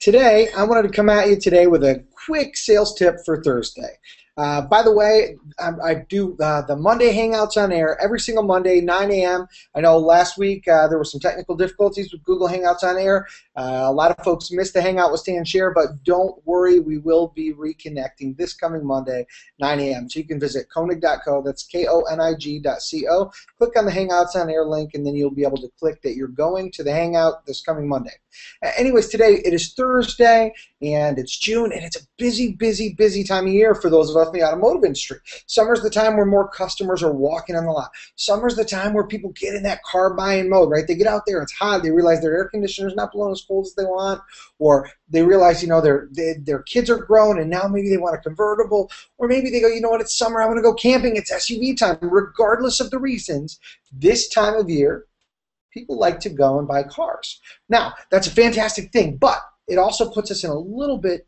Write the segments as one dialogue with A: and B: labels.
A: Today, I wanted to come at you today with a quick sales tip for Thursday. Uh, by the way, I, I do uh, the Monday Hangouts on air every single Monday, 9 a.m. I know last week uh, there were some technical difficulties with Google Hangouts on air. Uh, a lot of folks missed the Hangout with Stan Sher, but don't worry, we will be reconnecting this coming Monday, 9 a.m. So you can visit konig.co, that's K-O-N-I-G.co. Click on the Hangouts on air link, and then you'll be able to click that you're going to the Hangout this coming Monday. anyways, today it is Thursday, and it's June, and it's a busy, busy, busy time of year for those of us in the automotive industry. Summer's the time where more customers are walking on the lot. Summer's the time where people get in that car buying mode, right? They get out there, it's hot, they realize their air conditioner's not blowing as cold as they want, or they realize, you know, their they, their kids are grown and now maybe they want a convertible, or maybe they go, you know what, it's summer, I want to go camping, it's SUV time. Regardless of the reasons, this time of year, people like to go and buy cars. Now, that's a fantastic thing, but it also puts us in a little bit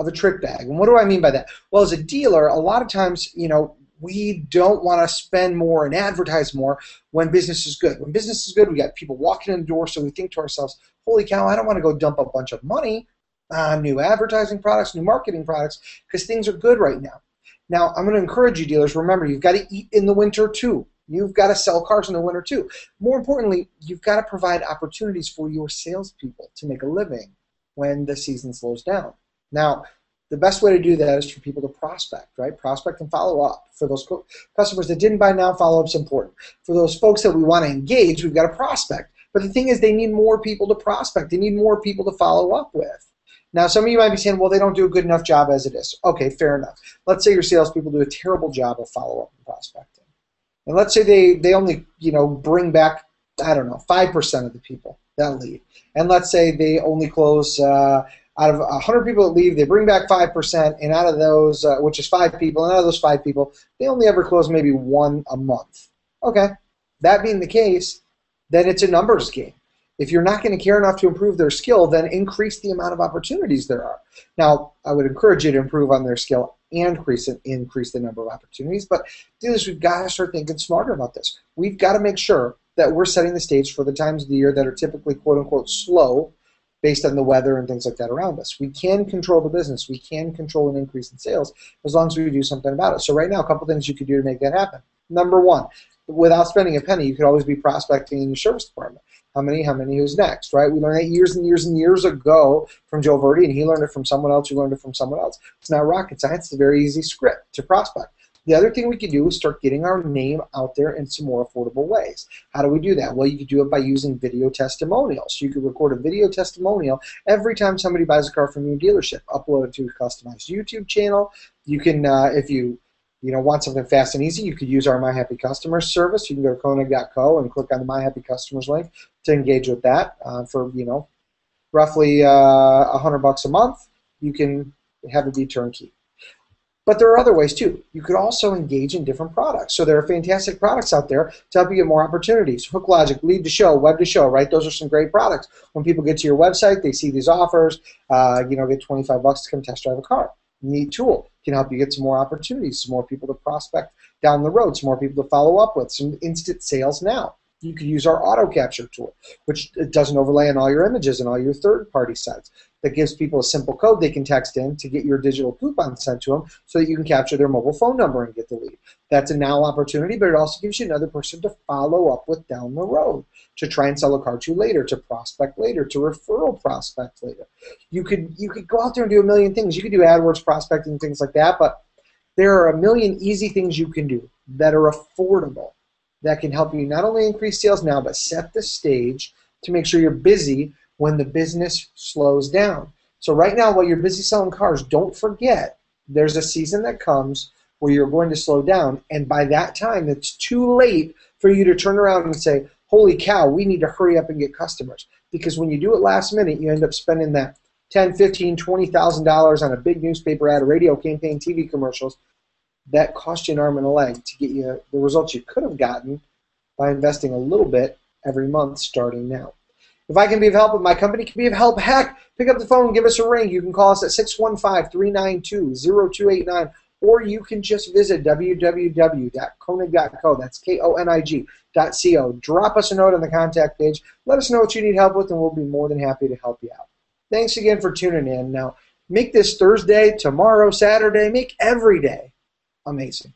A: of a trick bag. And what do I mean by that? Well, as a dealer, a lot of times, you know, we don't want to spend more and advertise more when business is good. When business is good, we got people walking in the door, so we think to ourselves, holy cow, I don't want to go dump a bunch of money on new advertising products, new marketing products, because things are good right now. Now, I'm going to encourage you, dealers, remember, you've got to eat in the winter too. You've got to sell cars in the winter too. More importantly, you've got to provide opportunities for your salespeople to make a living when the season slows down. Now, the best way to do that is for people to prospect, right? Prospect and follow up. For those customers that didn't buy now, follow up is important. For those folks that we want to engage, we've got to prospect. But the thing is, they need more people to prospect. They need more people to follow up with. Now, some of you might be saying, well, they don't do a good enough job as it is. Okay, fair enough. Let's say your salespeople do a terrible job of follow up and prospecting. And let's say they, they only, you know, bring back, I don't know, 5% of the people that lead. And let's say they only close, uh, out of 100 people that leave, they bring back 5%, and out of those, uh, which is five people, and out of those five people, they only ever close maybe one a month. Okay, that being the case, then it's a numbers game. If you're not going to care enough to improve their skill, then increase the amount of opportunities there are. Now, I would encourage you to improve on their skill and increase it, increase the number of opportunities. But do this, we've got to start thinking smarter about this. We've got to make sure that we're setting the stage for the times of the year that are typically quote unquote slow based on the weather and things like that around us. We can control the business. We can control an increase in sales as long as we do something about it. So right now, a couple things you could do to make that happen. Number one, without spending a penny, you could always be prospecting in your service department. How many, how many, who's next, right? We learned that years and years and years ago from Joe Verde, and he learned it from someone else who learned it from someone else. It's not rocket science. It's a very easy script to prospect. The other thing we could do is start getting our name out there in some more affordable ways. How do we do that? Well, you could do it by using video testimonials. You could record a video testimonial every time somebody buys a car from your dealership. Upload it to a customized YouTube channel. You can, uh, if you you know, want something fast and easy, you could use our My Happy Customers service. You can go to Konig.co and click on the My Happy Customers link to engage with that uh, for, you know, roughly uh, a uh, hundred bucks a month. You can have it be turnkey. But there are other ways too. You could also engage in different products. So there are fantastic products out there to help you get more opportunities. Hook Logic, Lead to Show, Web to Show, right? Those are some great products. When people get to your website, they see these offers. Uh, you know, get 25 bucks to come test drive a car. Neat tool can help you get some more opportunities, some more people to prospect down the road, some more people to follow up with, some instant sales now you could use our auto capture tool, which doesn't overlay on all your images and all your third party sites. That gives people a simple code they can text in to get your digital coupon sent to them so that you can capture their mobile phone number and get the lead. That's a now opportunity, but it also gives you another person to follow up with down the road, to try and sell a car to later, to prospect later, to referral prospect later. You could you could go out there and do a million things. You could do AdWords prospecting things like that, but there are a million easy things you can do that are affordable that can help you not only increase sales now, but set the stage to make sure you're busy when the business slows down. So right now, while you're busy selling cars, don't forget there's a season that comes where you're going to slow down, and by that time, it's too late for you to turn around and say, "Holy cow, we need to hurry up and get customers." Because when you do it last minute, you end up spending that 10, 15, 20,000 dollars on a big newspaper ad, a radio campaign, TV commercials, that cost you an arm and a leg to get you the results you could have gotten by investing a little bit every month starting now. If I can be of help, if my company can be of help, heck, pick up the phone and give us a ring. You can call us at 615 392 0289, or you can just visit www.konig.co. That's K O N I G.co. Drop us a note on the contact page. Let us know what you need help with, and we'll be more than happy to help you out. Thanks again for tuning in. Now, make this Thursday, tomorrow, Saturday, make every day amazing.